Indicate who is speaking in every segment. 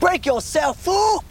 Speaker 1: Break yourself, fool!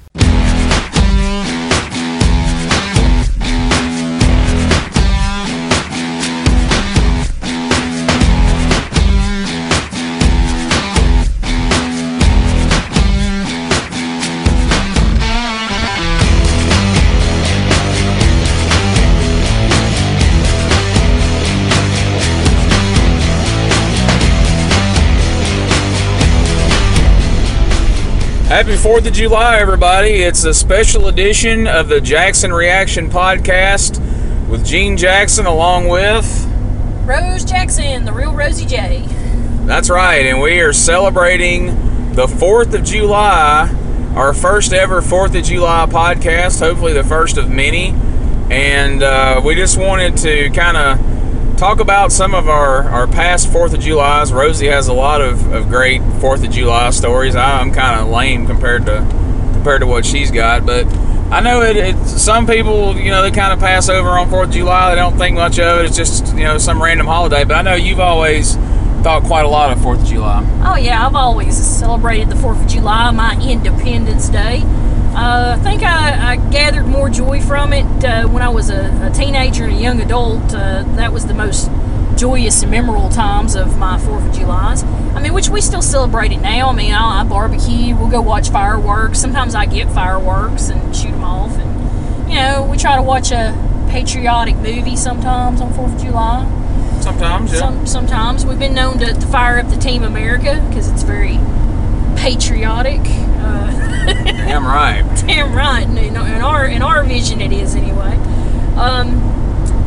Speaker 2: Happy 4th of July, everybody. It's a special edition of the Jackson Reaction Podcast with Gene Jackson along with.
Speaker 3: Rose Jackson, the real Rosie J.
Speaker 2: That's right, and we are celebrating the 4th of July, our first ever 4th of July podcast, hopefully the first of many. And uh, we just wanted to kind of talk about some of our, our past Fourth of July's. Rosie has a lot of, of great Fourth of July stories. I'm kind of lame compared to compared to what she's got, but I know it, it. Some people, you know, they kind of pass over on Fourth of July. They don't think much of it. It's just you know some random holiday. But I know you've always thought quite a lot of Fourth of July.
Speaker 3: Oh yeah, I've always celebrated the Fourth of July, my Independence Day. Uh, I think I, I, gathered more joy from it uh, when I was a, a, teenager and a young adult. Uh, that was the most joyous and memorable times of my Fourth of July's. I mean, which we still celebrate it now. I mean, I, I barbecue, we'll go watch fireworks. Sometimes I get fireworks and shoot them off, and you know, we try to watch a patriotic movie sometimes on Fourth of July.
Speaker 2: Sometimes, yeah.
Speaker 3: Some, sometimes we've been known to, to fire up the Team America because it's very patriotic. Uh,
Speaker 2: Damn right.
Speaker 3: Damn right. In, our in our vision, it is anyway. Um,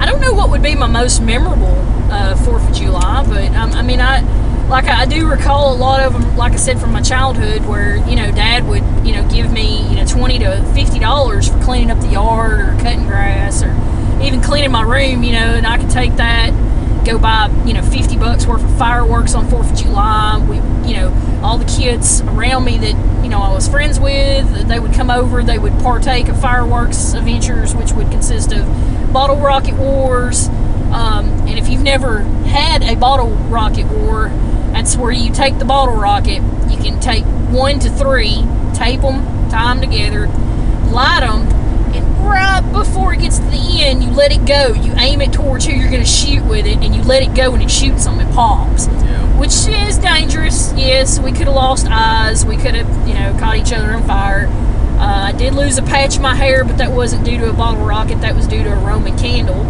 Speaker 3: I don't know what would be my most memorable uh, Fourth of July, but um, I mean, I like I do recall a lot of them. Like I said, from my childhood, where you know, Dad would you know give me you know twenty to fifty dollars for cleaning up the yard or cutting grass or even cleaning my room. You know, and I could take that go buy you know 50 bucks worth of fireworks on 4th of July. We you know all the kids around me that you know I was friends with they would come over they would partake of fireworks adventures which would consist of bottle rocket wars. Um, and if you've never had a bottle rocket war that's where you take the bottle rocket. You can take one to three tape them tie them together light them right before it gets to the end, you let it go. You aim it towards who you're going to shoot with it, and you let it go, and it shoots them. It pops,
Speaker 2: yeah.
Speaker 3: which is dangerous. Yes, we could have lost eyes. We could have, you know, caught each other on fire. Uh, I did lose a patch of my hair, but that wasn't due to a bottle rocket. That was due to a Roman candle.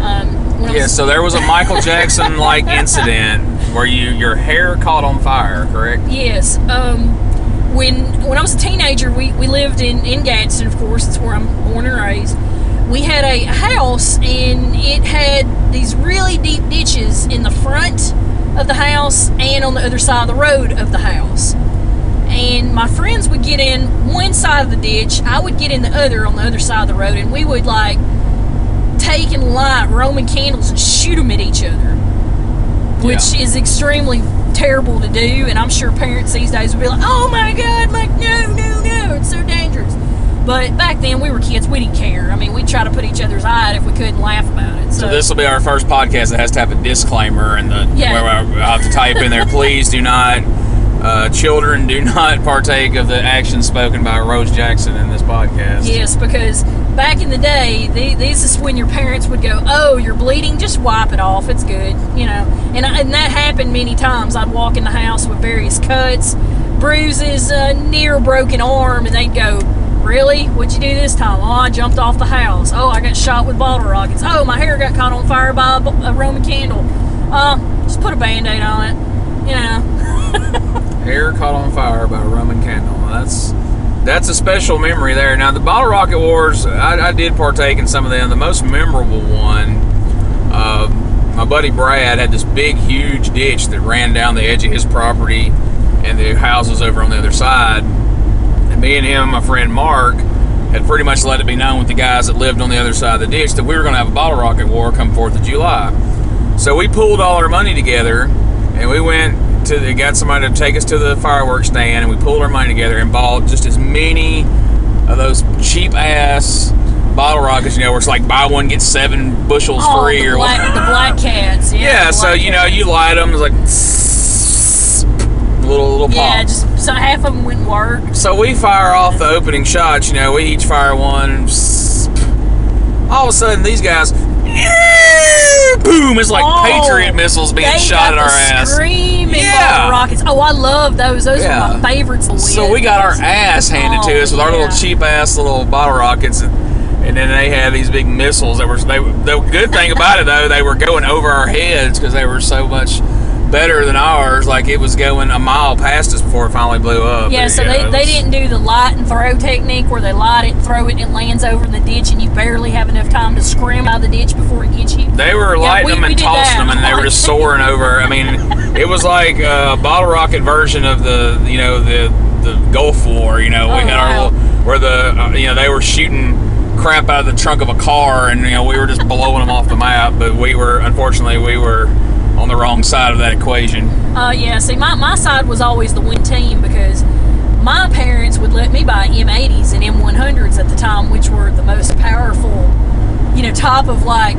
Speaker 3: Um,
Speaker 2: yeah, was... so there was a Michael Jackson like incident where you your hair caught on fire, correct?
Speaker 3: Yes. Um, when when I was a teenager, we, we lived in, in Gadsden, of course, that's where I'm born and raised. We had a house and it had these really deep ditches in the front of the house and on the other side of the road of the house. And my friends would get in one side of the ditch, I would get in the other on the other side of the road, and we would like take and light Roman candles and shoot them at each other, which yeah. is extremely terrible to do, and I'm sure parents these days would be like, "Oh my God, like no, no, no, it's so dangerous." But back then we were kids, we didn't care. I mean, we'd try to put each other's eye if we could and laugh about it.
Speaker 2: So, so this will be our first podcast that has to have a disclaimer and the
Speaker 3: yeah.
Speaker 2: where I have to type in there, please do not uh, children do not partake of the actions spoken by Rose Jackson in this podcast.
Speaker 3: Yes, because back in the day, this is when your parents would go, "Oh, you're bleeding, just wipe it off. It's good," you know. And and that happened many times. I'd walk in the house with various cuts, bruises, uh, near broken arm, and they'd go, "Really? What'd you do this time?" "Oh, I jumped off the house." "Oh, I got shot with bottle rockets." "Oh, my hair got caught on fire by a, a Roman candle." Uh, just put a band-aid on it, you know.
Speaker 2: Hair caught on fire by a Roman candle. That's that's a special memory there. Now the bottle rocket wars, I, I did partake in some of them. The most memorable one, uh, my buddy Brad had this big, huge ditch that ran down the edge of his property, and the houses over on the other side. And me and him, my friend Mark, had pretty much let it be known with the guys that lived on the other side of the ditch that we were going to have a bottle rocket war come Fourth of July. So we pulled all our money together, and we went to got somebody to take us to the fireworks stand, and we pulled our money together and bought just as many of those cheap ass bottle rockets, you know, where it's like buy one get seven bushels
Speaker 3: oh,
Speaker 2: free
Speaker 3: or
Speaker 2: black,
Speaker 3: the black cats. Yeah,
Speaker 2: yeah so you know you light them, it's like little little pop.
Speaker 3: Yeah, just so half of them wouldn't work.
Speaker 2: So we fire off the opening shots. You know, we each fire one. All of a sudden, these guys, boom! It's like
Speaker 3: Oh,
Speaker 2: Patriot missiles being shot at our ass.
Speaker 3: Screaming
Speaker 2: Yeah.
Speaker 3: rockets. Oh, I love those. Those
Speaker 2: Yeah.
Speaker 3: are my favorites.
Speaker 2: So we got our ass handed
Speaker 3: Oh,
Speaker 2: to us with our little cheap ass little bottle rockets, and, and then they had these big missiles that were. They, the good thing about it though, they were going over our heads because they were so much better than ours. Like it was going a mile past us before it finally blew up.
Speaker 3: Yeah,
Speaker 2: But,
Speaker 3: so they, they didn't do the light and throw technique where they light it, throw it, and it lands over in the ditch, and you barely have enough time to scream out of the ditch before it gets you.
Speaker 2: They were
Speaker 3: Yeah,
Speaker 2: lighting
Speaker 3: we-
Speaker 2: them and tossing them, and they were just soaring over. I mean, it was like a bottle rocket version of the, you know, the the Gulf War. You know, we
Speaker 3: Oh,
Speaker 2: had our
Speaker 3: wow.
Speaker 2: little, where the, uh, you know, they were shooting crap out of the trunk of a car, and you know, we were just blowing them off the map. But we were, unfortunately, we were on the wrong side of that equation.
Speaker 3: Uh, yeah, see, my, my side was always the win team because my parents would let me buy M80s and M100s at the time, which were the most powerful, you know, top of like,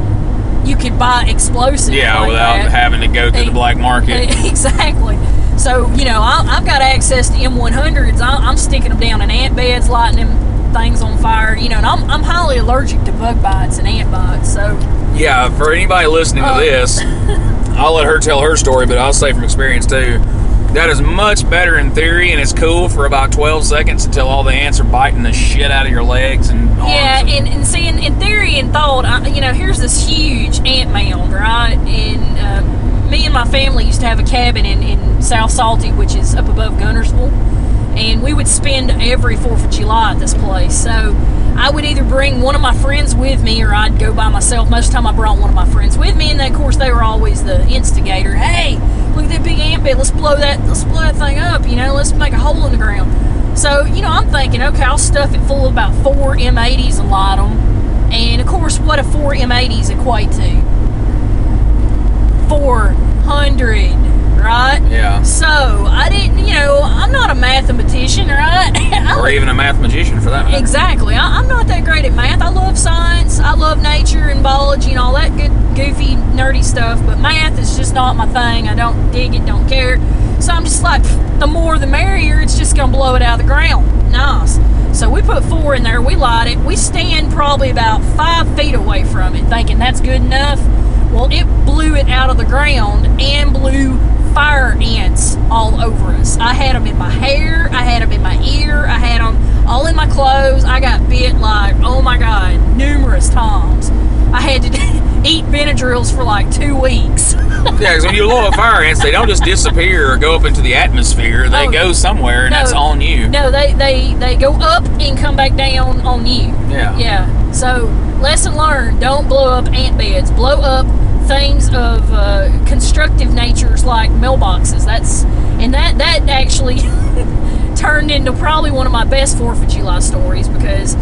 Speaker 3: you could buy explosives.
Speaker 2: Yeah,
Speaker 3: like
Speaker 2: without
Speaker 3: that.
Speaker 2: having to go through the black market.
Speaker 3: Exactly. So, you know, I, I've got access to M100s. I, I'm sticking them down in ant beds, lighting them things on fire, you know, and I'm, I'm highly allergic to bug bites and ant bites. So,
Speaker 2: Yeah, for anybody listening to
Speaker 3: Uh.
Speaker 2: this, I'll let her tell her story, but I'll say from experience too. That is much better in theory, and it's cool for about 12 seconds until all the ants are biting the shit out of your legs and.
Speaker 3: Yeah, and, and see, in, in theory and thought, I, you know, here's this huge ant mound, right? And uh, me and my family used to have a cabin in, in South Sauty, which is up above Guntersville. And we would spend every 4th of July at this place. So I would either bring one of my friends with me or I'd go by myself. Most of the time I brought one of my friends with me. And then, of course, they were always the instigator. Hey, look at that big ant bed. Let's blow that, let's blow that thing up, you know, let's make a hole in the ground. So, you know, I'm thinking, okay, I'll stuff it full of about four M80s and light them. And of course, what do four M80s equate to? 400, right?
Speaker 2: Yeah.
Speaker 3: So, I didn't, you know, I'm not a mathematician, right?
Speaker 2: Or even a mathematician for that matter.
Speaker 3: Exactly. I, I'm not that great at math. I love science. I love nature and biology and all that good, goofy, nerdy stuff. But math is just not my thing. I don't dig it, don't care. So I'm just like, the more the merrier. It's just gonna blow it out of the ground. Nice. So we put four in there. We light it. We stand probably about five feet away from it, thinking that's good enough. Well, it blew it out of the ground and blew fire ants all over us. I had them in my hair, I had them in my ear, I had them all in my clothes. I got bit like, oh my god, numerous times. I had to eat Benadryls for like two weeks.
Speaker 2: Yeah, because when you blow up fire ants, they don't just disappear or go up into the atmosphere. They
Speaker 3: Oh,
Speaker 2: go somewhere, and
Speaker 3: no.
Speaker 2: that's on you.
Speaker 3: no, they, they, they go up and come back down on you.
Speaker 2: Yeah.
Speaker 3: Yeah. So, lesson learned don't blow up ant beds. Blow up things of uh, constructive natures like mailboxes. That's and that that actually turned into probably one of my best Fourth of July stories because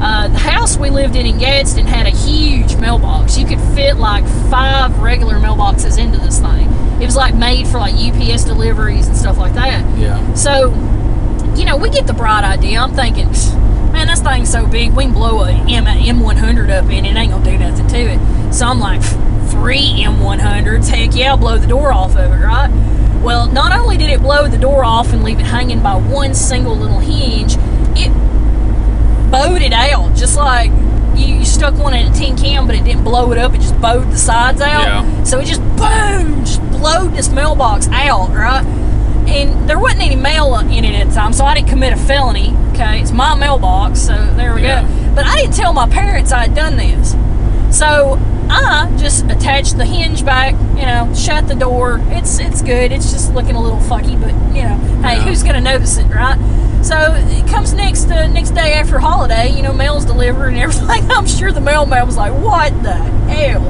Speaker 3: uh, the house we lived in in Gadsden had a huge mailbox. You could fit like five regular mailboxes into this thing. It was like made for like UPS deliveries and stuff like that.
Speaker 2: Yeah.
Speaker 3: So, you know, we get the bright idea. I'm thinking, man, this thing's so big, we can blow a M- M100 up in it. It ain't gonna do nothing to it. So I'm like, "Pfft, three M100s? Heck yeah, blow the door off of it, right? Well, not only did it blow the door off and leave it hanging by one single little hinge, it bowed it out, just like you, you stuck one in a tin can, but it didn't blow it up. It just bowed the sides out.
Speaker 2: Yeah.
Speaker 3: So it just boom, just blowed this mailbox out, right? And there wasn't any mail in it at the time, so I didn't commit a felony. Okay, it's my mailbox, so there we
Speaker 2: Yeah.
Speaker 3: go. But I didn't tell my parents I had done this. So I just attached the hinge back, you know, shut the door. It's it's good. It's just looking a little fucky, but you know, hey,
Speaker 2: Yeah.
Speaker 3: who's gonna notice it, right? So it comes next uh, next day after holiday. You know, mail's delivered and everything. I'm sure the mailman was like, "What the hell?"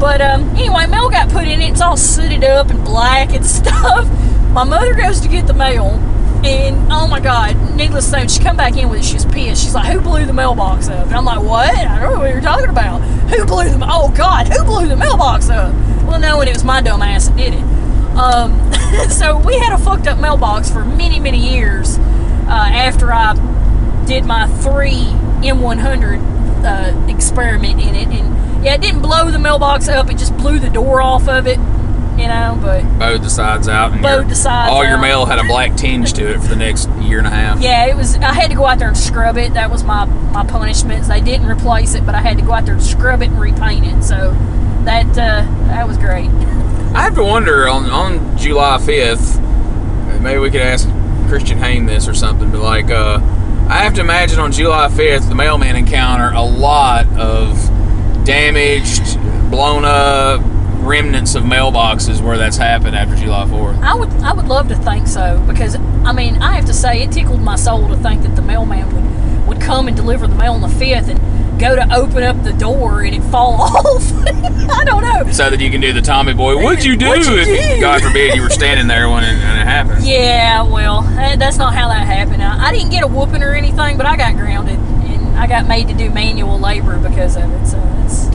Speaker 3: But um, anyway, mail got put in it. It's all sooted up and black and stuff. My mother goes to get the mail, and oh my God, needless to say, when she come back in with it, she was pissed. She's like, "Who blew the mailbox up?" And I'm like, "What? I don't know what you're talking about. Who blew the? Oh God, who blew the mailbox up?" Well, no, and it was my dumb ass that did it. Um, so we had a fucked up mailbox for many, many years uh, after I did my three M100 uh, experiment in it, and yeah, it didn't blow the mailbox up. It just blew the door off of it. You know. But
Speaker 2: Bowed the sides out. And
Speaker 3: Bowed
Speaker 2: your-
Speaker 3: the sides
Speaker 2: All your mail had a black tinge to it for the next year and a half.
Speaker 3: yeah, it was. I had to go out there and scrub it. That was my my punishment. They didn't replace it, but I had to go out there and scrub it and repaint it. So that uh, that was great.
Speaker 2: I have to wonder on, on July 5th, maybe we could ask Christian Haim this or something, but like, uh, I have to imagine on July 5th, the mailman encounter a lot of damaged, blown up remnants of mailboxes where that's happened after July 4th.
Speaker 3: I would I would love to think so because I mean I have to say it tickled my soul to think that the mailman would would come and deliver the mail on the fifth and go to open up the door and it fall off. I don't know.
Speaker 2: So that you can do the Tommy Boy, what'd you do?
Speaker 3: What'd you
Speaker 2: if,
Speaker 3: do?
Speaker 2: God forbid you were standing there when it, when it happened.
Speaker 3: Yeah, well, eh, that's not how that happened. I, I didn't get a whooping or anything, but I got grounded and I got made to do manual labor because of it. So it's.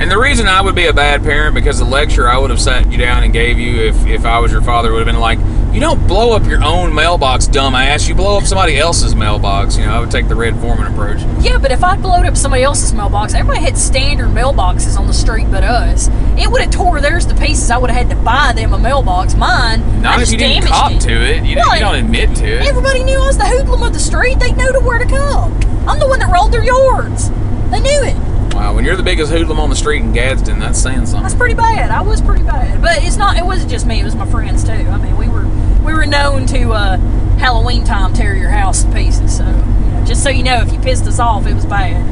Speaker 2: And the reason I would be a bad parent because the lecture I would have sat you down and gave you if, if I was your father would have been like, you don't blow up your own mailbox, dumbass. You blow up somebody else's mailbox. You know, I would take the Red Foreman approach.
Speaker 3: Yeah, but if I'd blowed up somebody else's mailbox, everybody had standard mailboxes on the street but us. It would have tore theirs to pieces. I would have had to buy them a mailbox. Mine,
Speaker 2: Not
Speaker 3: I
Speaker 2: if you didn't cop
Speaker 3: it.
Speaker 2: to it. You,
Speaker 3: Well,
Speaker 2: you don't admit to it.
Speaker 3: Everybody knew I was the hoodlum of the street. They knew to where to come. I'm the one that rolled their yards. They knew it.
Speaker 2: Wow, when you're the biggest hoodlum on the street in Gadsden, that's saying something.
Speaker 3: That's pretty bad. I was pretty bad, but it's not. It wasn't just me. It was my friends too. I mean, we were we were known to uh, Halloween time tear your house to pieces. So you know, just so you know, if you pissed us off, it was bad.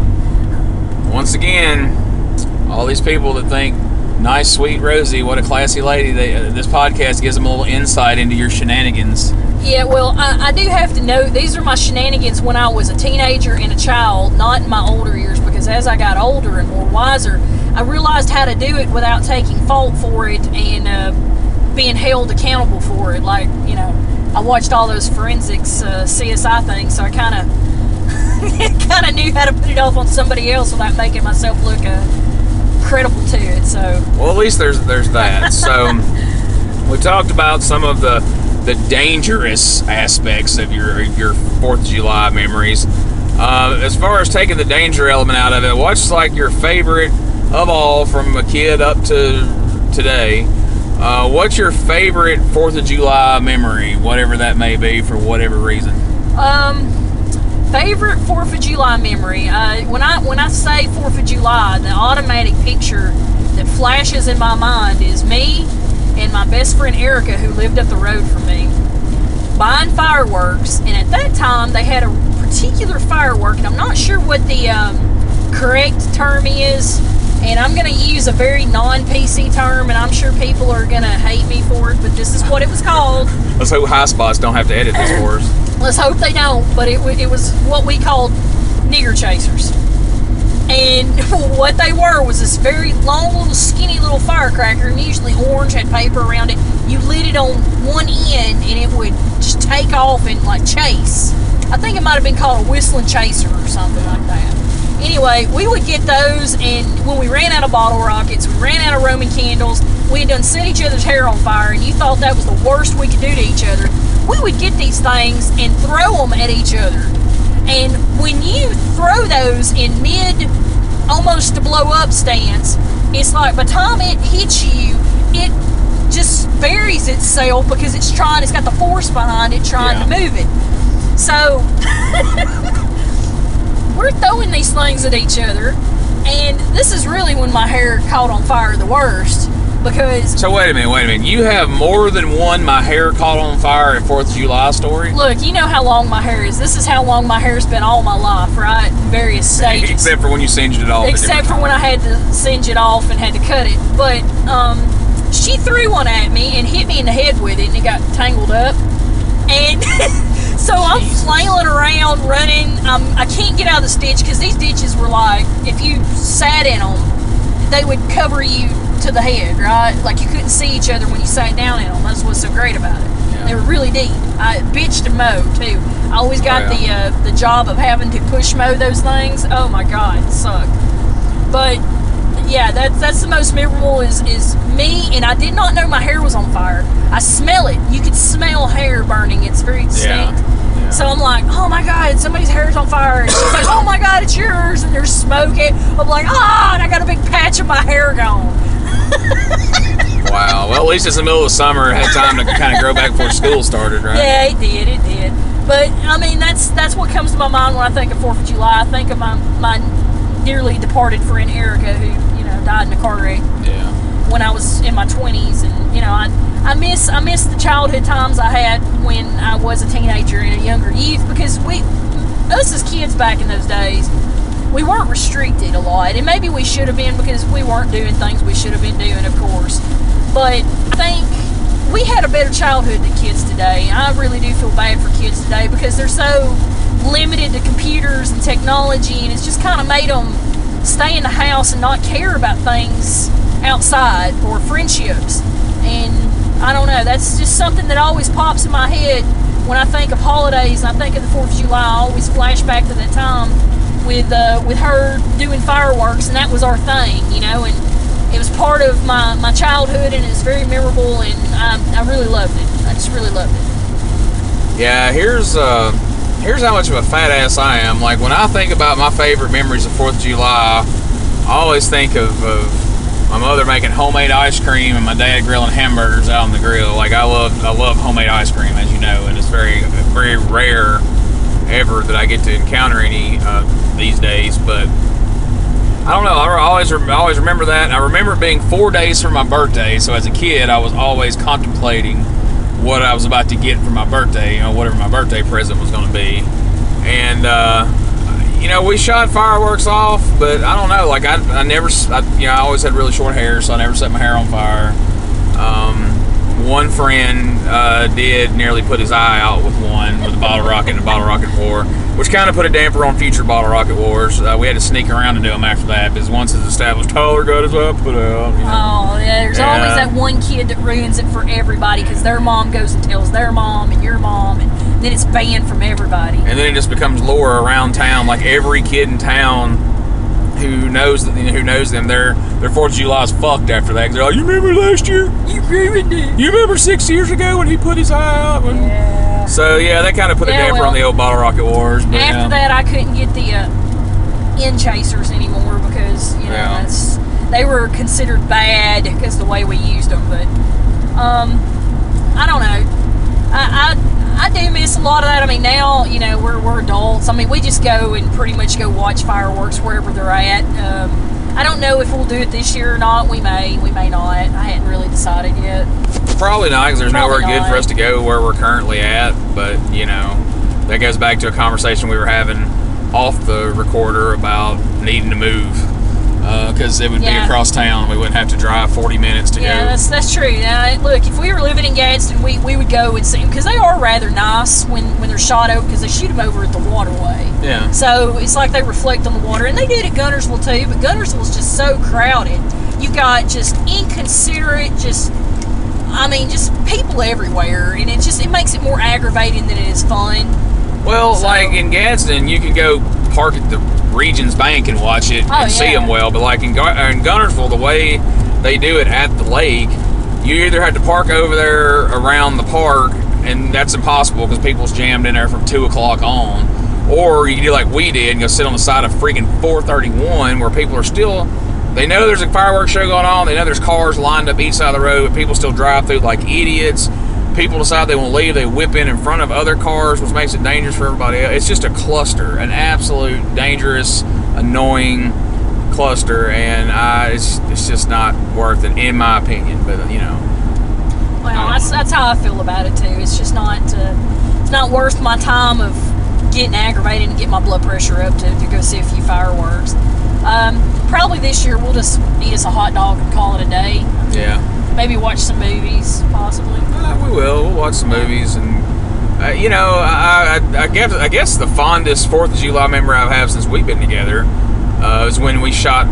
Speaker 2: Once again, all these people that think, nice, sweet Rosie, what a classy lady, they, uh, this podcast gives them a little insight into your shenanigans.
Speaker 3: Yeah, well, I, I do have to note these are my shenanigans when I was a teenager and a child, not in my older years, because as I got older and more wiser, I realized how to do it without taking fault for it and uh, being held accountable for it. Like, you know, I watched all those forensics uh, CSI things, so I kind of kind of knew how to put it off on somebody else without making myself look uh, credible to it. So,
Speaker 2: Well, at least there's there's that. So we talked about some of the the dangerous aspects of your your Fourth of July memories. Uh, as far as taking the danger element out of it, what's like your favorite of all from a kid up to today? Uh, what's your favorite Fourth of July memory, whatever that may be, for whatever reason?
Speaker 3: Um, favorite Fourth of July memory. Uh, when I when I say Fourth of July, the automatic picture that flashes in my mind is me and my best friend Erica, who lived up the road from me, buying fireworks. And at that time, they had a particular firework, and I'm not sure what the um, correct term is. And I'm going to use a very non-PC term, and I'm sure people are going to hate me for it, but this is what it was called.
Speaker 2: Let's hope High Spots don't have to edit this for us.
Speaker 3: Let's hope they don't. But it, it was what we called nigger chasers. And what they were was this very long, little, skinny little firecracker, and usually orange had paper around it. You lit it on one end, and it would just take off and like chase. I think it might have been called a whistling chaser or something like that. Anyway, we would get those, and when we ran out of bottle rockets, we ran out of Roman candles, we had done set each other's hair on fire, and you thought that was the worst we could do to each other. We would get these things and throw them at each other. And when you throw those in mid, almost to blow up stance, it's like by the time it hits you, it just buries itself because it's trying, it's got the force behind it trying to move it. So we're throwing these things at each other, and this is really when my hair caught on fire the worst because
Speaker 2: So wait a minute, wait a minute. You have more than one "My hair caught on fire" at Fourth of July story.
Speaker 3: look, you know how long my hair is. This is how long my hair's been all my life, right? In various stages.
Speaker 2: Except for when you singed it off.
Speaker 3: except for when I had to singe it off and had to cut it. But um, she threw one at me and hit me in the head with it, and it got tangled up. And so I'm
Speaker 2: Jesus.
Speaker 3: flailing around, running. Um, I can't get out of the ditch because these ditches were like, if you sat in them, they would cover you to the head, right? Like you couldn't see each other when you sat down in them. That's what's so great about it.
Speaker 2: Yeah.
Speaker 3: They were really deep. I bitched and mowed too. I always got
Speaker 2: Oh, yeah.
Speaker 3: the uh, the job of having to push mow those things. Oh my god, it sucked. But yeah, that's that's the most memorable is is me and I did not know my hair was on fire. I smell it. You could smell hair burning. It's very distinct.
Speaker 2: Yeah.
Speaker 3: So I'm like, oh my god, somebody's hair's on fire. And she's like, oh my god, it's yours. And there's smoke. It. I'm like, ah, and I got a big patch of my hair gone.
Speaker 2: Wow. Well, at least it's the middle of summer. Had time to kind of grow back before school started, right?
Speaker 3: Yeah, it did. It did. But I mean, that's that's what comes to my mind when I think of Fourth of July. I think of my my dearly departed friend Erica, who you know died in a car wreck
Speaker 2: Yeah.
Speaker 3: When I was in my twenties, and you know I I miss I miss the childhood times I had when I was a teenager and a younger youth because we us as kids back in those days we weren't restricted a lot, and maybe we should have been because we weren't doing things we should have been doing, of course. But I think we had a better childhood than kids today. I really do feel bad for kids today because they're so limited to computers and technology, and it's just kind of made them stay in the house and not care about things outside or friendships. And I don't know, that's just something that always pops in my head when I think of holidays I think of the 4th of July. I always flash back to that time with uh, with her doing fireworks, and that was our thing, you know. And it was part of my, my childhood, and it's very memorable, and I, I really loved it. I just really loved it.
Speaker 2: Yeah, here's uh, here's how much of a fat ass I am. Like when I think about my favorite memories of Fourth of July, I always think of, of my mother making homemade ice cream and my dad grilling hamburgers out on the grill. Like I love I love homemade ice cream, as you know, and it's very very rare ever that I get to encounter any uh, these days. But I don't know. I always I always remember that. I remember it being four days from my birthday. So as a kid, I was always contemplating what I was about to get for my birthday. You know, whatever my birthday present was going to be. And uh, you know, we shot fireworks off, but I don't know. Like I, I never, I, you know, I always had really short hair, so I never set my hair on fire. Um, one friend uh, did nearly put his eye out with one with a bottle rocket and a bottle rocket war, which kind of put a damper on future bottle rocket wars. Uh, we had to sneak around to do them after that because once it's established, Tyler got his eye put out. You know.
Speaker 3: Oh, yeah, there's
Speaker 2: Yeah.
Speaker 3: always that one kid that ruins it for everybody because their mom goes and tells their mom and your mom, and then it's banned from everybody.
Speaker 2: and then it just becomes lore around town. Like every kid in town who knows that who knows them, their their Fourth of July is fucked after that. They're like, you remember last year?
Speaker 3: You it.
Speaker 2: You remember six years ago when he put his eye out?
Speaker 3: Yeah.
Speaker 2: So yeah, that kind of put a damper
Speaker 3: well,
Speaker 2: on the old bottle rocket wars. But,
Speaker 3: After
Speaker 2: yeah.
Speaker 3: that, I couldn't get the uh, in chasers anymore because you know
Speaker 2: Yeah.
Speaker 3: that's they were considered bad because the way we used them. But um, I don't know. I, I I do miss a lot of that. I mean, now you know we're we're adults. I mean, we just go and pretty much go watch fireworks wherever they're at. Um, I don't know if we'll do it this year or not. We may, we may not. I hadn't really decided yet.
Speaker 2: Probably not, because there's
Speaker 3: Probably
Speaker 2: nowhere good for us to go where we're currently at. But you know, that goes back to a conversation we were having off the recorder about needing to move, Uh, because it would be across town. We wouldn't have to drive 40 minutes to
Speaker 3: Yeah,
Speaker 2: go.
Speaker 3: that's that's true. Now, look, if we were living in Gadsden, we, we would go and see them because they are rather nice when, when they're shot over because they shoot them over at the waterway.
Speaker 2: Yeah.
Speaker 3: So it's like they reflect on the water, and they did at Guntersville too. But Guntersville Guntersville's just so crowded. You've got just inconsiderate, just I mean, just people everywhere, and it just it makes it more aggravating than it is fun.
Speaker 2: Well,
Speaker 3: So-
Speaker 2: like in Gadsden, you can go park at the Regions Bank and watch it
Speaker 3: Oh,
Speaker 2: and see them well. But like in, Gun- in Guntersville, the way they do it at the lake, you either have to park over there around the park, and that's impossible because people's jammed in there from two o'clock on, or you can do like we did and go sit on the side of freaking 431 where people are still. They know there's a fireworks show going on. They know there's cars lined up each side of the road, but people still drive through like idiots people decide they won't leave, they whip in in front of other cars, which makes it dangerous for everybody else. It's just a cluster, an absolute dangerous, annoying cluster, and I, it's it's just not worth it, in my opinion. But you know,
Speaker 3: Well, that's that's how I feel about it too. It's just not uh, it's not worth my time of getting aggravated and get my blood pressure up to, to go see a few fireworks. Um, probably this year we'll just eat us a hot dog and call it a day.
Speaker 2: yeah,
Speaker 3: Maybe watch some movies, possibly.
Speaker 2: uh, we will. We'll watch some movies, and uh, you know, I, I, I guess I guess the fondest Fourth of July memory I've had since we've been together uh, is when we shot.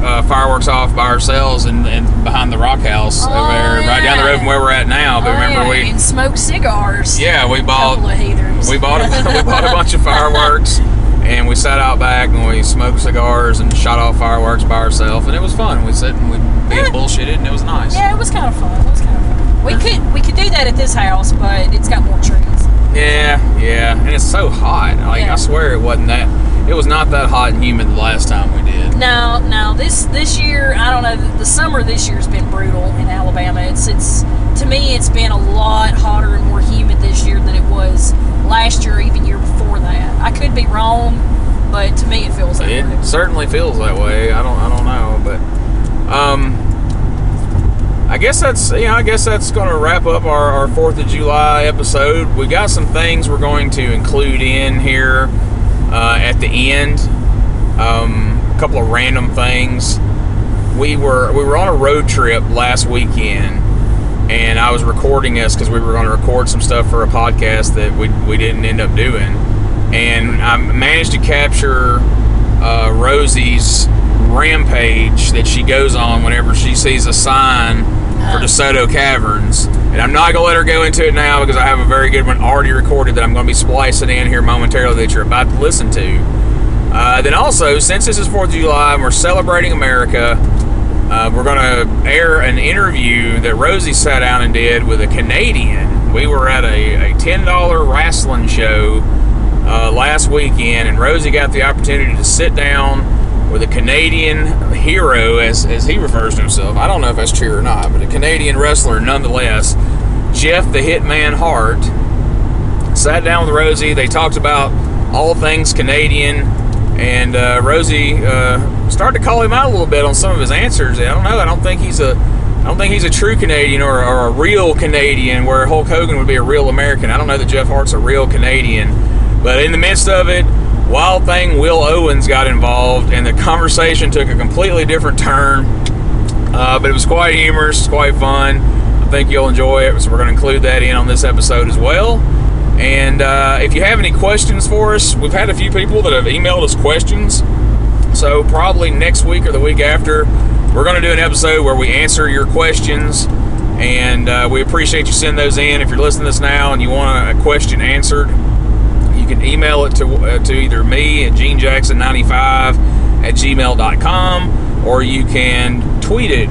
Speaker 2: Uh, fireworks off by ourselves and, and behind the rock house
Speaker 3: Oh,
Speaker 2: over there, right down the road from where we're at now. But
Speaker 3: Oh,
Speaker 2: remember,
Speaker 3: yeah,
Speaker 2: we
Speaker 3: and smoke cigars.
Speaker 2: yeah we
Speaker 3: a
Speaker 2: bought
Speaker 3: couple of haters.
Speaker 2: We bought a, we bought a bunch of fireworks, and we sat out back and we smoked cigars and shot off fireworks by ourselves, and it was fun. We sat and we
Speaker 3: Yeah.
Speaker 2: bullshitted, and it was nice.
Speaker 3: Yeah, it was kind of fun. It was kind of fun. We could we could do that at this house, but it's got more trees.
Speaker 2: Yeah, yeah, and it's so hot. Like
Speaker 3: Yeah.
Speaker 2: I swear it wasn't that. It was not that hot and humid the last time we did.
Speaker 3: No, no. this this year, I don't know. The, summer this year has been brutal in Alabama. It's it's to me, it's been a lot hotter and more humid this year than it was last year, or even year before that. I could be wrong, but to me, it feels that
Speaker 2: It
Speaker 3: way.
Speaker 2: certainly feels that way. I don't I don't know, but um I guess that's you know, I guess that's gonna wrap up our, our Fourth of July episode. We got some things we're going to include in here uh, at the end. Um, a couple of random things. We were we were on a road trip last weekend and I was recording us because we were going to record some stuff for a podcast that we, we didn't end up doing. And I managed to capture uh, Rosie's rampage that she goes on whenever she sees a sign for DeSoto Caverns. And I'm not going to let her go into it now because I have a very good one already recorded that I'm going to be splicing in here momentarily that you're about to listen to. Uh, then also, since this is 4th of July and we're celebrating America, uh, we're going to air an interview that Rosie sat down and did with a Canadian. We were at a, a $10 wrestling show uh, last weekend, and Rosie got the opportunity to sit down with a Canadian hero, as, as he refers to himself. I don't know if that's true or not, but a Canadian wrestler nonetheless, Jeff the Hitman Hart. Sat down with Rosie. They talked about all things Canadian, and uh, Rosie uh, started to call him out a little bit on some of his answers. I don't know. I don't think he's a. I don't think he's a true Canadian or, or a real Canadian, where Hulk Hogan would be a real American. I don't know that Jeff Hart's a real Canadian, but in the midst of it, Wild Thing Will Owens got involved, and the conversation took a completely different turn. Uh, but it was quite humorous, quite fun. I think you'll enjoy it. So we're going to include that in on this episode as well. And uh, if you have any questions for us, we've had a few people that have emailed us questions. So probably next week or the week after, we're going to do an episode where we answer your questions. And uh, we appreciate you sending those in. If you're listening to this now and you want a question answered, can email it to, uh, to either me at genejackson95 at gmail.com or you can tweet it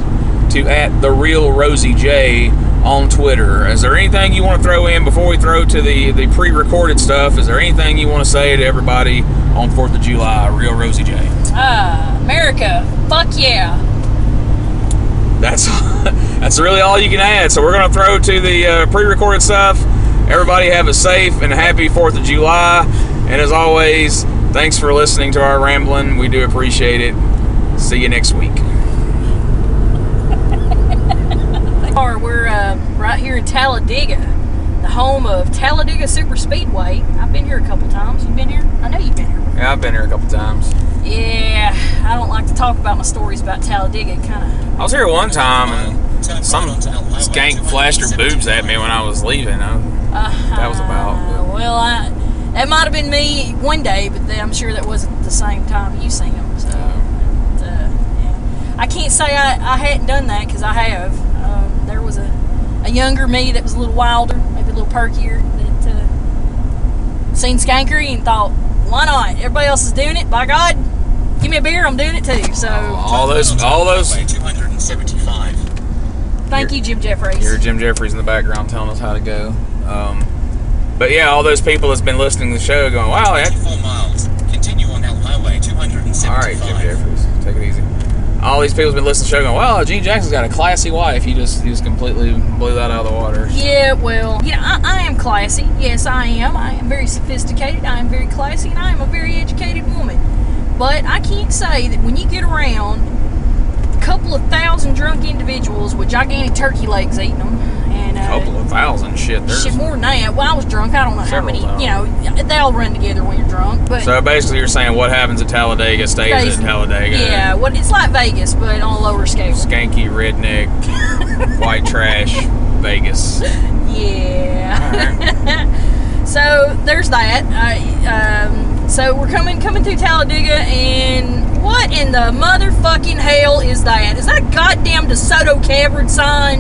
Speaker 2: to at the real Rosie J on Twitter. Is there anything you want to throw in before we throw to the, the pre-recorded stuff? Is there anything you want to say to everybody on 4th of July, Real Rosie J?
Speaker 3: Ah, America, fuck yeah.
Speaker 2: That's that's really all you can add. So we're going to throw to the uh, pre-recorded stuff. Everybody have a safe and happy 4th of July. And as always, thanks for listening to our rambling. We do appreciate it. See you next week.
Speaker 3: Or We're uh, right here in Talladega, the home of Talladega Super Speedway. I've been here a couple times. You've been here? I know you've been here.
Speaker 2: Yeah, I've been here a couple times.
Speaker 3: Yeah, I don't like to talk about my stories about Talladega. Kind of.
Speaker 2: I was here one time and some skank flashed her boobs at me when I was leaving. I,
Speaker 3: Uh,
Speaker 2: That was about-
Speaker 3: well, I, that might have been me one day, but then I'm sure that wasn't the same time you seen them. So, uh, yeah. I can't say I, I hadn't done that because I have. Um, there was a, a younger me that was a little wilder, maybe a little perkier, that uh, seen Skankery and thought, why not? Everybody else is doing it. By God, give me a beer. I'm doing it too. So,
Speaker 2: all those, all those.
Speaker 1: 275.
Speaker 3: thank you, Jim Jeffries.
Speaker 2: You're Jim Jeffries in the background telling us how to go. Um, but yeah, all those people that's been listening to the show going, wow, that,
Speaker 1: 24 miles. Continue on L Highway 275.
Speaker 2: all right, Jim Jeffries, take it easy. All these people's been listening to the show going, wow, Gene Jackson's got a classy wife. He just, he just completely blew that out of the water.
Speaker 3: Yeah, well, you know, I, I am classy. Yes, I am. I am very sophisticated. I am very classy, and I am a very educated woman. But I can't say that when you get around a couple of thousand drunk individuals with gigantic turkey legs eating them, and
Speaker 2: A couple of thousand shit. There's,
Speaker 3: shit more than that. Well, I was drunk. I don't know how many.
Speaker 2: thousand.
Speaker 3: You know, they all run together when you're drunk. But
Speaker 2: so basically, you're saying what happens at Talladega stays at Talladega.
Speaker 3: yeah, what it's like Vegas, but on a lower scale.
Speaker 2: Skanky redneck, white trash, Vegas.
Speaker 3: Yeah. so there's that. I, um, so we're coming coming through Talladega, and what in the motherfucking hell is that? Is that goddamn DeSoto Cavern sign?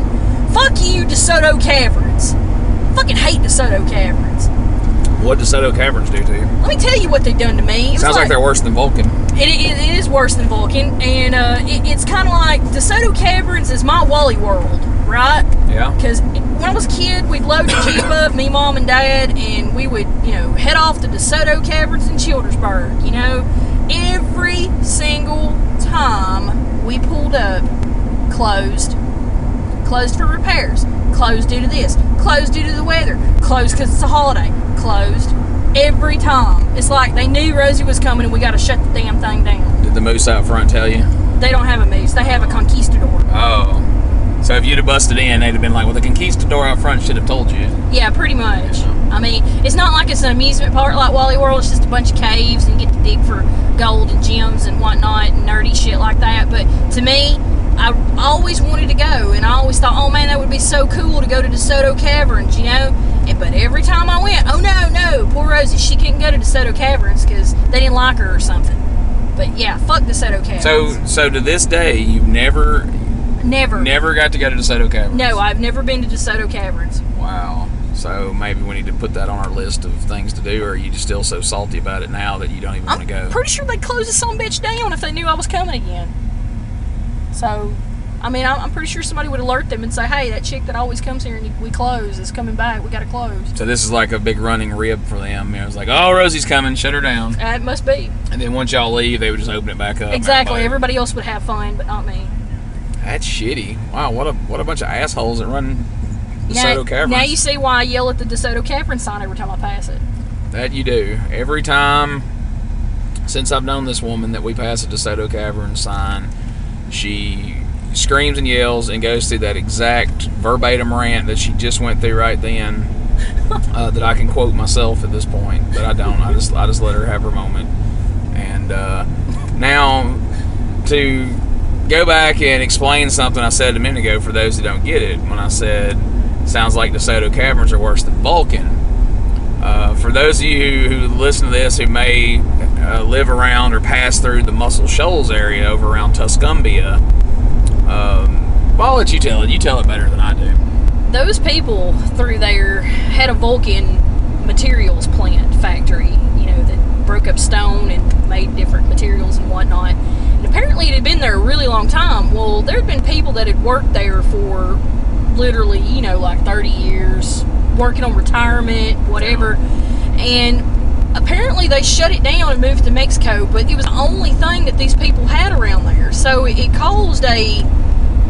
Speaker 3: Fuck you, DeSoto Caverns. Fucking hate DeSoto Caverns.
Speaker 2: What DeSoto Caverns do to you?
Speaker 3: Let me tell you what they've done to me. It
Speaker 2: Sounds like they're worse than Vulcan.
Speaker 3: It, it, it is worse than Vulcan, and uh, it, it's kind of like DeSoto Caverns is my Wally World, right?
Speaker 2: Yeah.
Speaker 3: Because when I was a kid, we'd load the Jeep up, me, mom, and dad, and we would, you know, head off to DeSoto Caverns in Childersburg. You know, every single time we pulled up, closed, closed for repairs, closed due to this, closed due to the weather, closed because it's a holiday, closed. Every time. It's like they knew Rosie was coming and we got to shut the damn thing down.
Speaker 2: Did the moose out front tell you?
Speaker 3: They don't have a moose, they have a conquistador.
Speaker 2: Oh. So if you'd have busted in, they'd have been like, well, the conquistador out front should have told you.
Speaker 3: Yeah, pretty much. I mean, it's not like it's an amusement park like Wally World. It's just a bunch of caves and you get to dig for gold and gems and whatnot and nerdy shit like that. But to me, I always wanted to go, and I always thought, oh man, that would be so cool to go to DeSoto Caverns, you know. And but every time I went, oh no, no, poor Rosie, she couldn't go to DeSoto Caverns because they didn't like her or something. But yeah, fuck DeSoto Caverns.
Speaker 2: So, so to this day, you've never,
Speaker 3: never,
Speaker 2: never got to go to DeSoto Caverns.
Speaker 3: No, I've never been to DeSoto Caverns.
Speaker 2: Wow. So maybe we need to put that on our list of things to do, or are you just still so salty about it now that you don't even want to go?
Speaker 3: pretty sure they'd close this some bitch down if they knew I was coming again. So, I mean, I'm I'm pretty sure somebody would alert them and say, "Hey, that chick that always comes here and we close is coming back. We got to close."
Speaker 2: So this is like a big running rib for them. You know, it's like, oh, Rosie's coming, shut her down.
Speaker 3: Uh, it must be
Speaker 2: And then once y'all leave, they would just open it back up.
Speaker 3: exactly.
Speaker 2: Everybody-
Speaker 3: else would have fun, but not me.
Speaker 2: That's shitty. Wow, what a what a bunch of assholes that run the
Speaker 3: Now,
Speaker 2: DeSoto Caverns.
Speaker 3: now you see why I yell at the DeSoto Cavern sign every time I pass it.
Speaker 2: That you do. Every time since I've known this woman that we pass a DeSoto Cavern sign, she screams and yells and goes through that exact verbatim rant that she just went through right then. Uh, that I can quote myself at this point, but I don't. I just I just let her have her moment. And uh, now to go back and explain something I said a minute ago for those who don't get it, when I said sounds like DeSoto Caverns are worse than Vulcan. Uh, for those of you who listen to this who may uh, live around or pass through the Muscle Shoals area over around Tuscumbia, um, well, I'll let you tell it. You tell it better than I do.
Speaker 3: Those people through there had a Vulcan materials plant factory, you know, that broke up stone and made different materials and whatnot. And apparently it had been there a really long time. Well, there had been people that had worked there for literally, you know, like 30 years, working on retirement, whatever. And apparently they shut it down and moved to Mexico, but it was the only thing that these people had around there. So it, caused a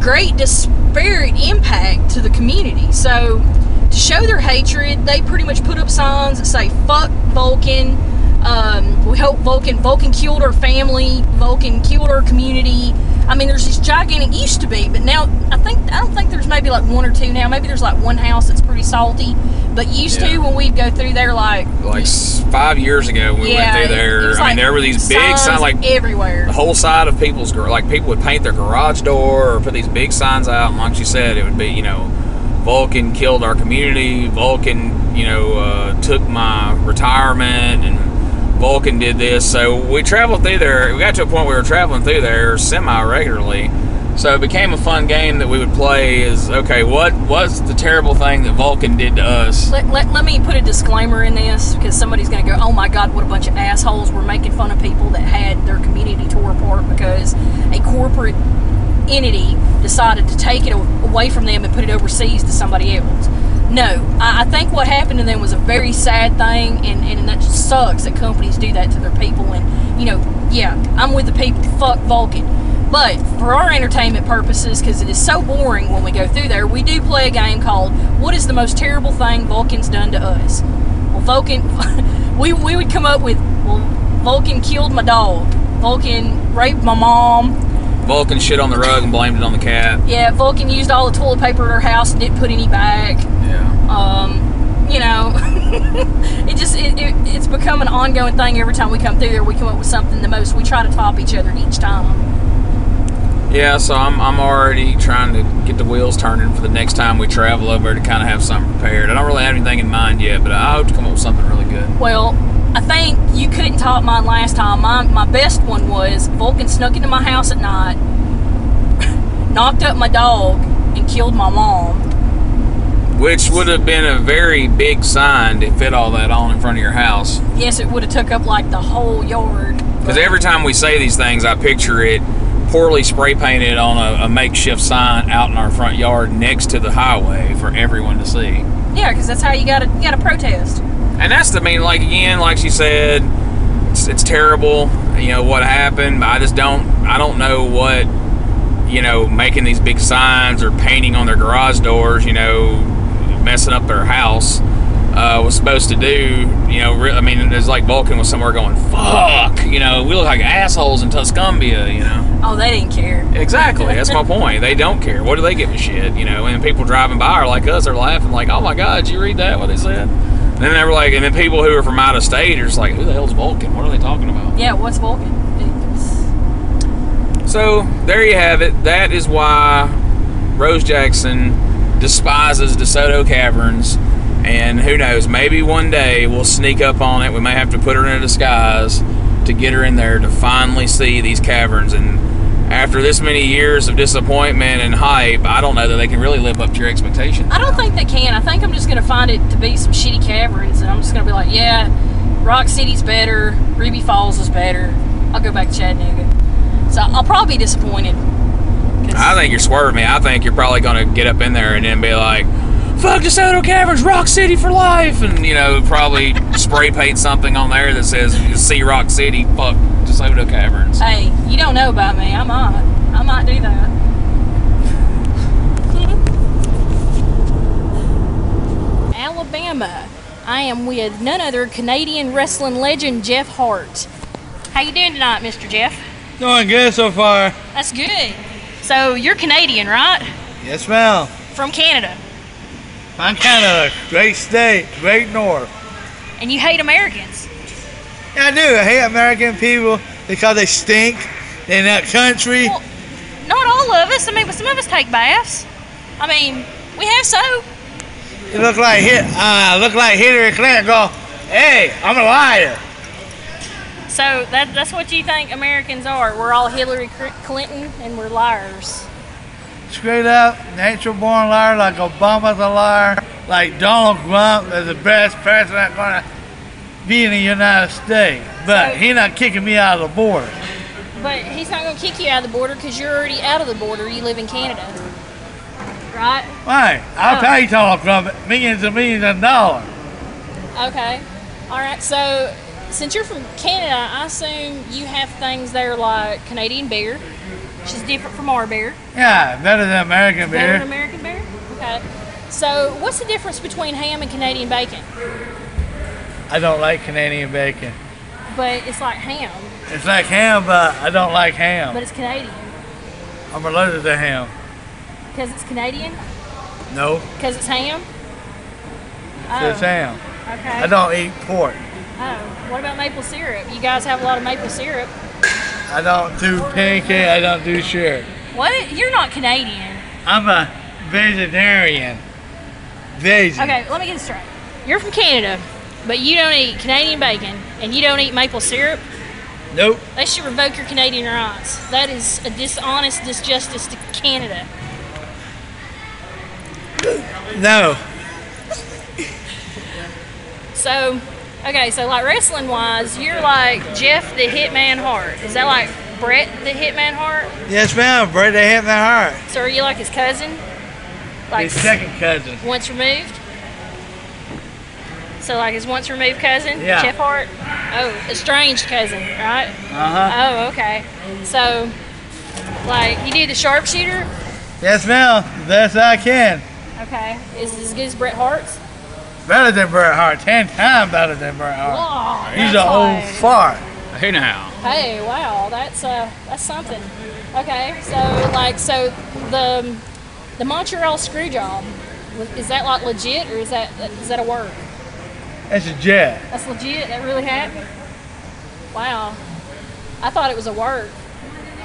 Speaker 3: great disparate impact to the community. So to show their hatred, they pretty much put up signs that say "fuck Vulcan." Um, we hope Vulcan Vulcan killed our family. Vulcan killed our community. I mean, there's this gigantic used to be, but now I think I don't think there's maybe like one or two now. Maybe there's like one house that's pretty salty, but used
Speaker 2: Yeah.
Speaker 3: to when we'd go through there, like
Speaker 2: Like five years ago, when we
Speaker 3: yeah,
Speaker 2: went through there. I mean, there were these big signs, like
Speaker 3: everywhere.
Speaker 2: the whole side of people's like people would paint their garage door or put these big signs out and like you said it would be you know vulcan killed our community vulcan you know uh, took my retirement and vulcan did this so we traveled through there we got to a point where we were traveling through there semi regularly so it became a fun game that we would play is okay what was the terrible thing that vulcan did to us
Speaker 3: Let, let, let me put a disclaimer in this because somebody's going to go, oh my God, what a bunch of assholes. We're making fun of people that had their community tore apart because a corporate entity decided to take it away from them and put it overseas to somebody else. No, I, I think what happened to them was a very sad thing, and, and that just sucks that companies do that to their people. And, you know, yeah, I'm with the people, fuck Vulcan. But for our entertainment purposes, because it is so boring when we go through there, we do play a game called What is the most terrible thing Vulcan's done to us? Well, Vulcan, we, we would come up with, well, Vulcan killed my dog. Vulcan raped my mom.
Speaker 2: Vulcan shit on the rug and blamed it on the cat
Speaker 3: Yeah, Vulcan used all the toilet paper at her house and didn't put any back.
Speaker 2: yeah
Speaker 3: Um, you know, it just it, it, it's become an ongoing thing. Every time we come through there, we come up with something. The most we try to top each other each time.
Speaker 2: Yeah, so I'm, I'm already trying to get the wheels turning for the next time we travel over to kind of have something prepared. I don't really have anything in mind yet, but I hope to come up with something really good.
Speaker 3: Well, I think you couldn't top mine last time. My my best one was Vulcan snuck into my house at night, knocked up my dog, and killed my mom.
Speaker 2: which would have been a very big sign to fit all that on in front of your house.
Speaker 3: Yes, it would have took up like the whole yard.
Speaker 2: Because every time we say these things, I picture it poorly spray painted on a, a makeshift sign out in our front yard next to the highway for everyone to see.
Speaker 3: Yeah, because that's how you gotta you gotta protest.
Speaker 2: And that's the main. like again, like she said, it's, it's terrible. You know what happened. I just don't. I don't know what you know making these big signs or painting on their garage doors. You know, messing up their house. Uh, was supposed to do, you know, re- I mean, it's like Vulcan was somewhere going, fuck, you know, we look like assholes in Tuscumbia, you know.
Speaker 3: Oh, they didn't care.
Speaker 2: Exactly. That's my point. They don't care. What do they give a shit? You know, and people driving by are like us, they're laughing, like, oh my God, did you read that? What they said? And then they were like, and then people who are from out of state are just like, who the hell's Vulcan? What are they talking about?
Speaker 3: Yeah, what's Vulcan? It's-
Speaker 2: So there you have it. That is why Rose Jackson despises DeSoto Caverns. And who knows, maybe one day we'll sneak up on it. We may have to put her in a disguise to get her in there to finally see these caverns. And after this many years of disappointment and hype, I don't know that they can really live up to your expectations.
Speaker 3: I don't think they can. I think I'm just gonna find it to be some shitty caverns, and I'm just gonna be like, yeah, Rock City's better, Ruby Falls is better. I'll go back to Chattanooga. So I'll probably be disappointed.
Speaker 2: I think you're swerving me. I think you're probably going to get up in there and then be like, fuck DeSoto Caverns, Rock City for life. And, you know, probably spray paint something on there that says, see Rock City, fuck DeSoto Caverns.
Speaker 3: Hey, you don't know about me. I might. I might do that. Alabama. I am with none other Canadian wrestling legend Jeff Hart. How you doing tonight, Mr. Jeff?
Speaker 4: Doing good so far.
Speaker 3: That's good. So you're Canadian, right?
Speaker 4: Yes, ma'am.
Speaker 3: From Canada,
Speaker 4: I'm Canada. Great state. Great north.
Speaker 3: and you hate Americans.
Speaker 4: Yeah, I do. I hate American people because they stink in that country.
Speaker 3: Well, not all of us. I mean, but some of us take baths. I mean, we have soap.
Speaker 4: They look like. Uh, look like Hillary Clinton. Go, hey, I'm a liar.
Speaker 3: So that, that's what you think Americans are. We're all Hillary Clinton and we're liars.
Speaker 4: Straight up, natural born liar. Like Obama's a liar. Like Donald Trump is the best president gonna be in the United States. But
Speaker 3: So-
Speaker 4: he not kicking me out of the border.
Speaker 3: But he's not going to kick you out of the border because you're already out of the border. You live in Canada. Right?
Speaker 4: Why? I'll
Speaker 3: Oh.
Speaker 4: pay Donald Trump millions and millions of dollars.
Speaker 3: Okay. All right. So since you're from Canada, I assume you have things there like Canadian beer, which is different from our beer.
Speaker 4: Yeah, better than American beer.
Speaker 3: Better than. American beer? Okay. So what's the difference between ham and Canadian bacon?
Speaker 4: I don't like Canadian bacon.
Speaker 3: But it's like ham,
Speaker 4: It's like ham, but I don't like ham.
Speaker 3: but it's Canadian.
Speaker 4: I'm allergic to ham.
Speaker 3: Because it's Canadian?
Speaker 4: No,
Speaker 3: Because it's ham?
Speaker 4: it's
Speaker 3: Oh,
Speaker 4: ham.
Speaker 3: okay.
Speaker 4: I don't eat pork.
Speaker 3: Oh, what about maple syrup? You guys have a lot of maple syrup.
Speaker 4: I don't do pancake. I don't do sugar.
Speaker 3: What? You're not Canadian.
Speaker 4: I'm a vegetarian. Vegan.
Speaker 3: Okay, let me get this straight. You're from Canada, but you don't eat Canadian bacon and you don't eat maple syrup.
Speaker 4: Nope.
Speaker 3: They should revoke your Canadian rights. That is a dishonest disjustice to Canada.
Speaker 4: No.
Speaker 3: So, okay, so like wrestling wise, you're like Jeff the Hitman Hart. Is that like Bret the Hitman Hart?
Speaker 4: Yes, ma'am. Bret, the hit my heart.
Speaker 3: So are you like his cousin? Like
Speaker 4: His second cousin.
Speaker 3: once removed? So like his once removed cousin,
Speaker 4: Yeah.
Speaker 3: Jeff Hart? Oh, estranged cousin, right?
Speaker 4: Uh huh.
Speaker 3: Oh, okay. So, like, you do the sharpshooter?
Speaker 4: Yes, ma'am. The best I can.
Speaker 3: Okay. Is it as good as Bret Hart's?
Speaker 4: Better than Bret Hart. Ten times better than Bret Hart.
Speaker 3: Oh,
Speaker 4: He's
Speaker 3: that's
Speaker 4: an old fart.
Speaker 2: Hey now.
Speaker 3: Hey, wow, that's uh, that's something. Okay, so like, so the the Montreal screw job is that like legit or is that is that a word?
Speaker 4: That's a jet.
Speaker 3: That's legit. That really happened. Wow, I thought it was a word.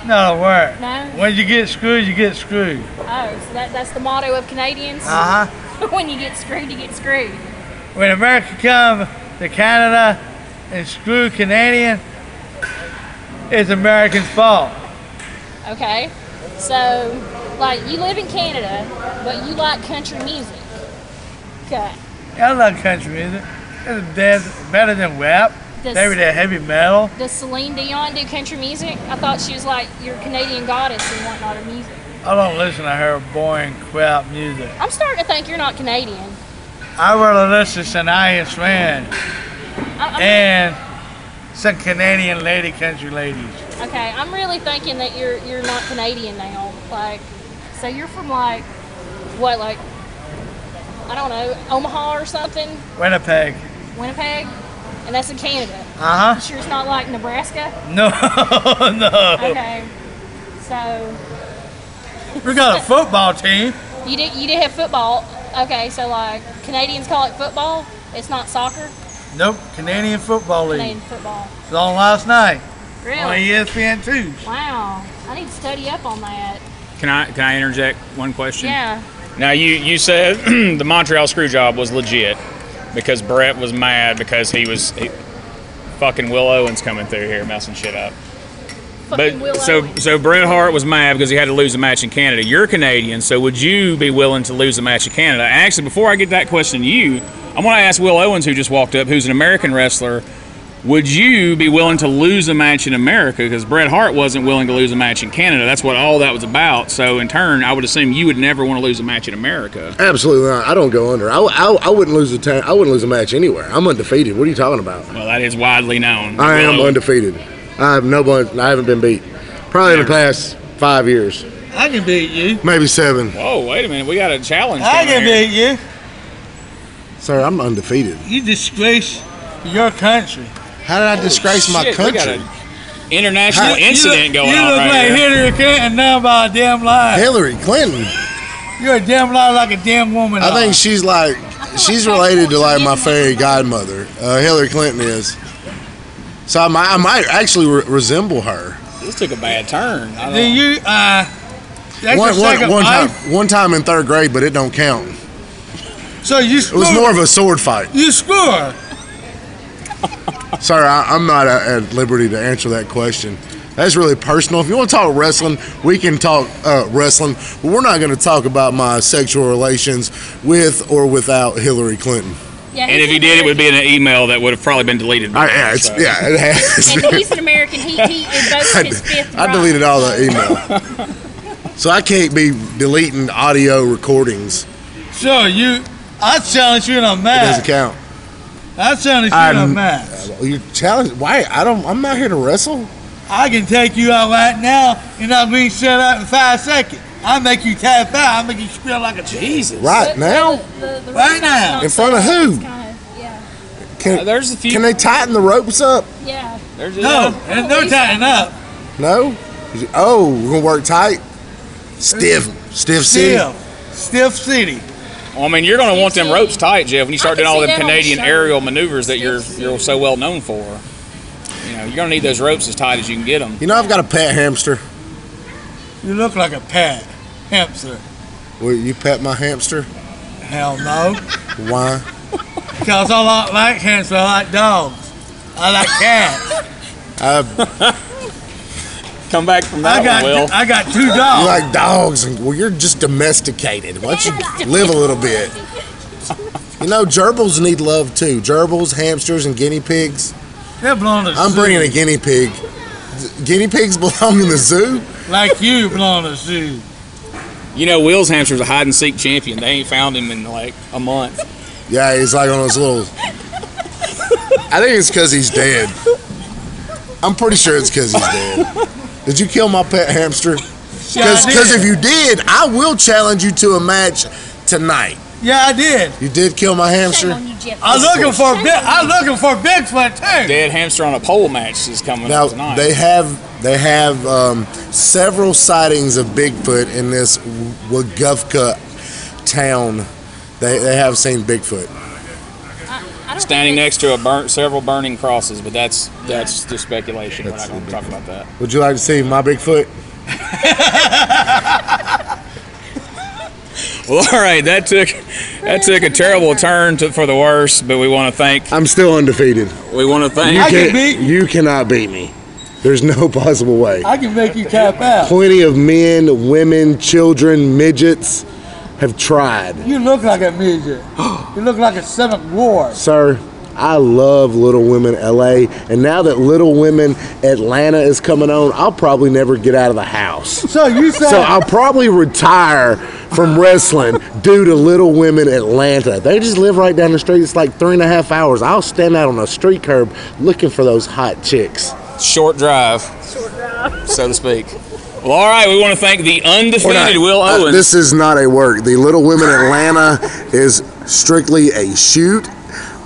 Speaker 4: Not a word.
Speaker 3: No.
Speaker 4: When you get screwed, you get screwed.
Speaker 3: Oh, so that that's the motto of Canadians.
Speaker 4: Uh huh.
Speaker 3: when you get screwed, you get screwed.
Speaker 4: When America come to Canada and screw Canadian, it's Americans' fault.
Speaker 3: Okay, so like you live in Canada, but you like country music. Okay.
Speaker 4: I love country music. It's better than rap.
Speaker 3: Does,
Speaker 4: Maybe that heavy metal.
Speaker 3: does Celine Dion do country music? I thought she was like your Canadian goddess and whatnot of music.
Speaker 4: I don't listen to her boring crap music.
Speaker 3: I'm starting to think you're not Canadian.
Speaker 4: I rather listen to Shania Twain
Speaker 3: I'm,
Speaker 4: and some Canadian lady country ladies.
Speaker 3: okay, I'm really thinking that you're you're not Canadian now. Like, so you're from like what, like I don't know, Omaha or something,
Speaker 4: Winnipeg.
Speaker 3: Winnipeg, and that's in Canada.
Speaker 4: Uh huh.
Speaker 3: Sure, it's not like Nebraska.
Speaker 4: No, no.
Speaker 3: Okay, so
Speaker 4: We got a football team.
Speaker 3: you did you did have football. Okay, so like Canadians call it football. It's not soccer.
Speaker 4: Nope, Canadian Football League.
Speaker 3: Canadian football.
Speaker 4: It's on last night
Speaker 3: Really?
Speaker 4: on ESPN two.
Speaker 3: Wow. I need to study up on that.
Speaker 2: Can I can I interject one question?
Speaker 3: Yeah.
Speaker 2: Now you you said the Montreal screw job was legit because Bret was mad because he was he, fucking Will Owens coming through here messing shit up.
Speaker 3: Fucking
Speaker 2: But
Speaker 3: Will
Speaker 2: so
Speaker 3: Owens.
Speaker 2: so Bret Hart was mad because he had to lose a match in Canada. You're Canadian, so would you be willing to lose a match in Canada? Actually, before I get that question to you, I want to ask Will Owens, who just walked up, who's an American wrestler. Would you be willing to lose a match in America? Because Bret Hart wasn't willing to lose a match in Canada. That's what all that was about. So in turn, I would assume you would never want to lose a match in America.
Speaker 5: Absolutely not. I don't go under. I, I, I wouldn't lose a ta- I wouldn't lose a match anywhere. I'm undefeated. What are you talking about?
Speaker 2: Well, that is widely known.
Speaker 5: I am
Speaker 2: Will-
Speaker 5: undefeated. I have no one. I haven't been beat. Probably in the past five years,
Speaker 4: I can beat you.
Speaker 5: maybe seven.
Speaker 2: Whoa, wait a minute. We got a challenge.
Speaker 4: I
Speaker 2: coming
Speaker 4: can
Speaker 2: here.
Speaker 4: beat you.
Speaker 5: Sir, I'm undefeated.
Speaker 4: You disgrace your country.
Speaker 5: How did I disgrace my
Speaker 2: Shit, we got
Speaker 5: country?
Speaker 2: an international
Speaker 5: How-
Speaker 4: You
Speaker 2: incident
Speaker 4: look,
Speaker 2: going
Speaker 4: you
Speaker 2: on
Speaker 4: look
Speaker 2: right
Speaker 4: like
Speaker 2: here.
Speaker 4: Hillary Clinton now by a damn lie.
Speaker 5: Hillary Clinton.
Speaker 4: You're a damn lie like a damn woman.
Speaker 5: I
Speaker 4: are.
Speaker 5: think she's like she's related to like my fairy godmother. Uh, Hillary Clinton is. So I might, I might actually re- resemble her.
Speaker 2: This took a bad turn. I
Speaker 4: Do
Speaker 2: don't,
Speaker 4: you, uh, that's
Speaker 5: One,
Speaker 4: your
Speaker 5: one,
Speaker 4: second
Speaker 5: one time,
Speaker 4: wife?
Speaker 5: one time in third grade, but it don't count.
Speaker 4: So you
Speaker 5: It
Speaker 4: screw
Speaker 5: was more of a sword fight.
Speaker 4: You screw her.
Speaker 5: Sorry, I, I'm not at, at liberty to answer that question. That's really personal. If you want to talk wrestling, we can talk uh, wrestling, but we're not going to talk about my sexual relations with or without Hillary Clinton.
Speaker 3: Yeah,
Speaker 2: and if he
Speaker 3: an
Speaker 2: did, it would be in an email that would have probably been deleted.
Speaker 5: I, yeah,
Speaker 2: now,
Speaker 5: it's,
Speaker 2: so.
Speaker 5: yeah, it has.
Speaker 3: And he's an American. He he invoked his fifth
Speaker 5: I
Speaker 3: right.
Speaker 5: deleted all the email. so I can't be deleting audio recordings.
Speaker 4: So you, I challenge you in a
Speaker 5: It doesn't
Speaker 4: match.
Speaker 5: count.
Speaker 4: I challenge you in a
Speaker 5: I'm-
Speaker 4: match.
Speaker 5: You challenge? Why? I don't. I'm not here to wrestle.
Speaker 4: I can take you out right now. You're not being shut out in five seconds. I'll make you tap out. I'll make you squeal like a
Speaker 2: Jesus.
Speaker 5: Right
Speaker 3: But
Speaker 5: now?
Speaker 3: The, the, the
Speaker 4: Right now.
Speaker 5: In front of
Speaker 3: set up
Speaker 5: who?
Speaker 3: is Kind of, yeah,
Speaker 2: Uh,
Speaker 5: Can,
Speaker 2: there's a few.
Speaker 5: can they tighten the ropes up?
Speaker 3: yeah.
Speaker 2: There's
Speaker 4: No, there's no tightening up.
Speaker 5: No. Oh, we're gonna work tight. Stiff, stiff city.
Speaker 4: Still, stiff city.
Speaker 2: Well, I mean, you're going to want them ropes tight, Jeff, when you start doing all them
Speaker 3: that the
Speaker 2: Canadian aerial maneuvers that you're you're so well known for. You know, you're going to need those ropes as tight as you can get them.
Speaker 5: You know, I've got a pet hamster.
Speaker 4: You look like a pet hamster.
Speaker 5: Will you pet my hamster?
Speaker 4: Hell no.
Speaker 5: Why?
Speaker 4: Because I like, like hamsters, I like dogs. I like cats.
Speaker 5: I,
Speaker 2: Come back from that
Speaker 4: I got,
Speaker 2: one, Will.
Speaker 4: I got two
Speaker 5: you
Speaker 4: dogs.
Speaker 5: like dogs, and well, you're just domesticated. Why don't you live a little bit? You know, gerbils need love too. Gerbils, hamsters, and guinea pigs.
Speaker 4: They belong to the
Speaker 5: I'm
Speaker 4: zoo.
Speaker 5: bringing a guinea pig. Guinea pigs belong in the zoo.
Speaker 4: Like you belong to the zoo.
Speaker 2: You know, Will's hamster's a hide and seek champion. They ain't found him in like a month.
Speaker 5: Yeah, he's like on those little. I think it's because he's dead. I'm pretty sure it's because he's dead. Did you kill my pet hamster?
Speaker 4: Yeah, I
Speaker 5: Because
Speaker 4: did.
Speaker 5: if you did, I will challenge you to a match tonight.
Speaker 4: Yeah, I did.
Speaker 5: You did kill my hamster.
Speaker 3: on you, Jeff.
Speaker 4: I'm looking for big. I'm looking for Bigfoot too.
Speaker 2: Dead hamster on a pole match is coming
Speaker 5: Now
Speaker 2: up tonight.
Speaker 5: they have they have um, several sightings of Bigfoot in this Weogufka town. They they have seen Bigfoot.
Speaker 3: I don't
Speaker 2: Standing next to a burnt, several burning crosses, but that's that's just speculation. We're not going to talk about that.
Speaker 5: Would you like to see my Bigfoot?
Speaker 2: Well, all right, that took that took a terrible turn to, for the worse, but we want to thank
Speaker 5: I'm still undefeated.
Speaker 2: we want to thank
Speaker 5: You
Speaker 4: I can
Speaker 5: can't.
Speaker 4: beat you.
Speaker 5: You cannot beat me. There's no possible way.
Speaker 4: I can make you tap out.
Speaker 5: Plenty of men, women, children, midgets have tried.
Speaker 4: You look like a midget. you look like a seventh ward.
Speaker 5: Sir, I love Little Women LA, and now that Little Women Atlanta is coming on, I'll probably never get out of the house.
Speaker 4: So you said
Speaker 5: So I'll probably retire from wrestling due to Little Women Atlanta. They just live right down the street. It's like three and a half hours. I'll stand out on a street curb looking for those hot chicks.
Speaker 2: Short drive. Short drive. So to speak. Well, all right. We want to thank the undefeated Will
Speaker 5: Uh,
Speaker 2: Owens.
Speaker 5: this is not a work. The Little Women Atlanta is strictly a shoot.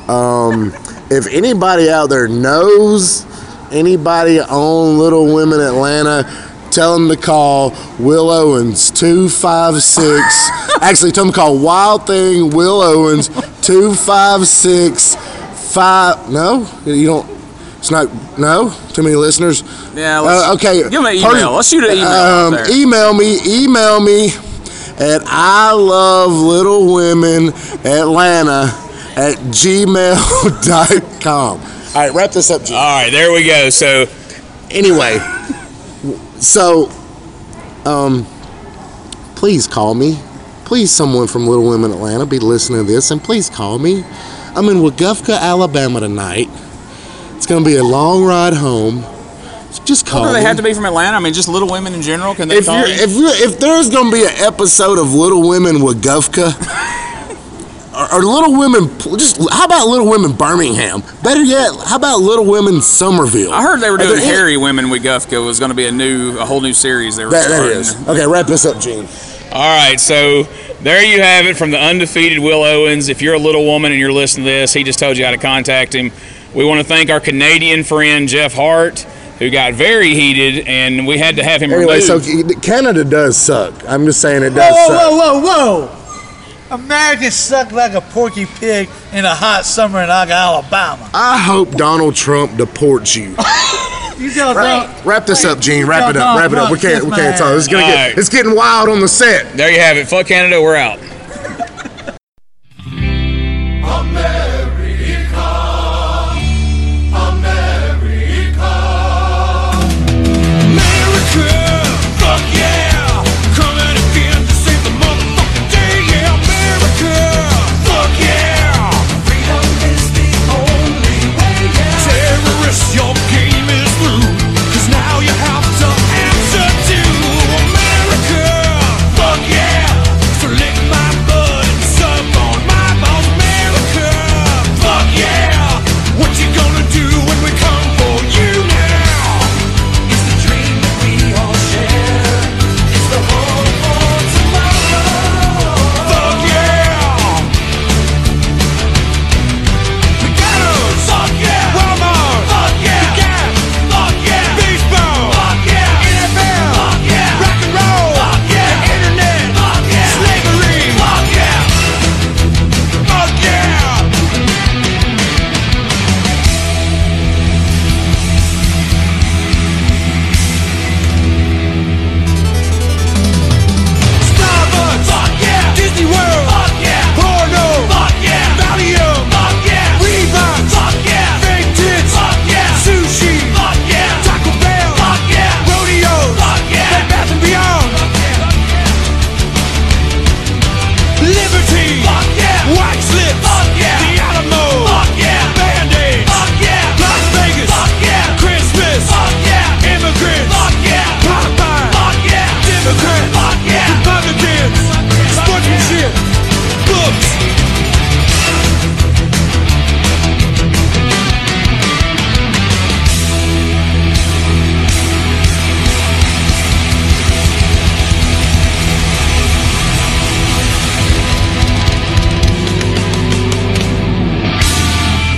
Speaker 5: Um, if anybody out there knows anybody on Little Women Atlanta, tell them to call Will Owens 256. Actually, tell them to call Wild Thing Will Owens 256 5. No? You don't. It's not. No? Too many listeners?
Speaker 2: yeah. Let's,
Speaker 5: Uh, okay.
Speaker 2: Give me an email.
Speaker 5: Pers-
Speaker 2: Let's shoot an email. out
Speaker 5: Um,
Speaker 2: there.
Speaker 5: email me. Email me at I love Little Women Atlanta at gmail.com. All right, wrap this up, G.
Speaker 2: all right. There we go. So
Speaker 5: Anyway, so, um, please call me. Please, someone from Little Women Atlanta be listening to this, and please call me. I'm in Weogufka, Alabama tonight. It's going to be a long ride home. Just call
Speaker 2: do
Speaker 5: me.
Speaker 2: they have to be from Atlanta? I mean, just Little Women in general. Can they
Speaker 5: if
Speaker 2: call
Speaker 5: you're, if you if there's gonna be an episode of Little Women Weogufka, or, or Little Women, just how about Little Women Birmingham? Better yet, how about Little Women Somerville?
Speaker 2: I heard they were
Speaker 5: Are
Speaker 2: doing
Speaker 5: there any-
Speaker 2: Harry Women Weogufka was going to be a new, a whole new series they were
Speaker 5: That, that
Speaker 2: starting.
Speaker 5: is okay. Wrap this up, Gene.
Speaker 2: All right, so there you have it from the undefeated Will Owens. If you're a little woman and you're listening to this, he just told you how to contact him. We want to thank our Canadian friend Jeff Hart, who got very heated, and we had to have him
Speaker 5: Anyway, so. Canada does suck. I'm just saying it
Speaker 4: Whoa,
Speaker 5: does
Speaker 4: whoa,
Speaker 5: suck.
Speaker 4: whoa, whoa, whoa! Americans suck like a porky pig in a hot summer in Alabama.
Speaker 5: I hope Donald Trump deports you.
Speaker 4: You tell Don-
Speaker 5: Wrap this up, Gene. Wrap it up. Wrap it up. We can't. We can't talk. It's gonna
Speaker 2: All
Speaker 5: get.
Speaker 2: right.
Speaker 5: It's getting wild on the set.
Speaker 2: there you have it. Fuck Canada, we're out.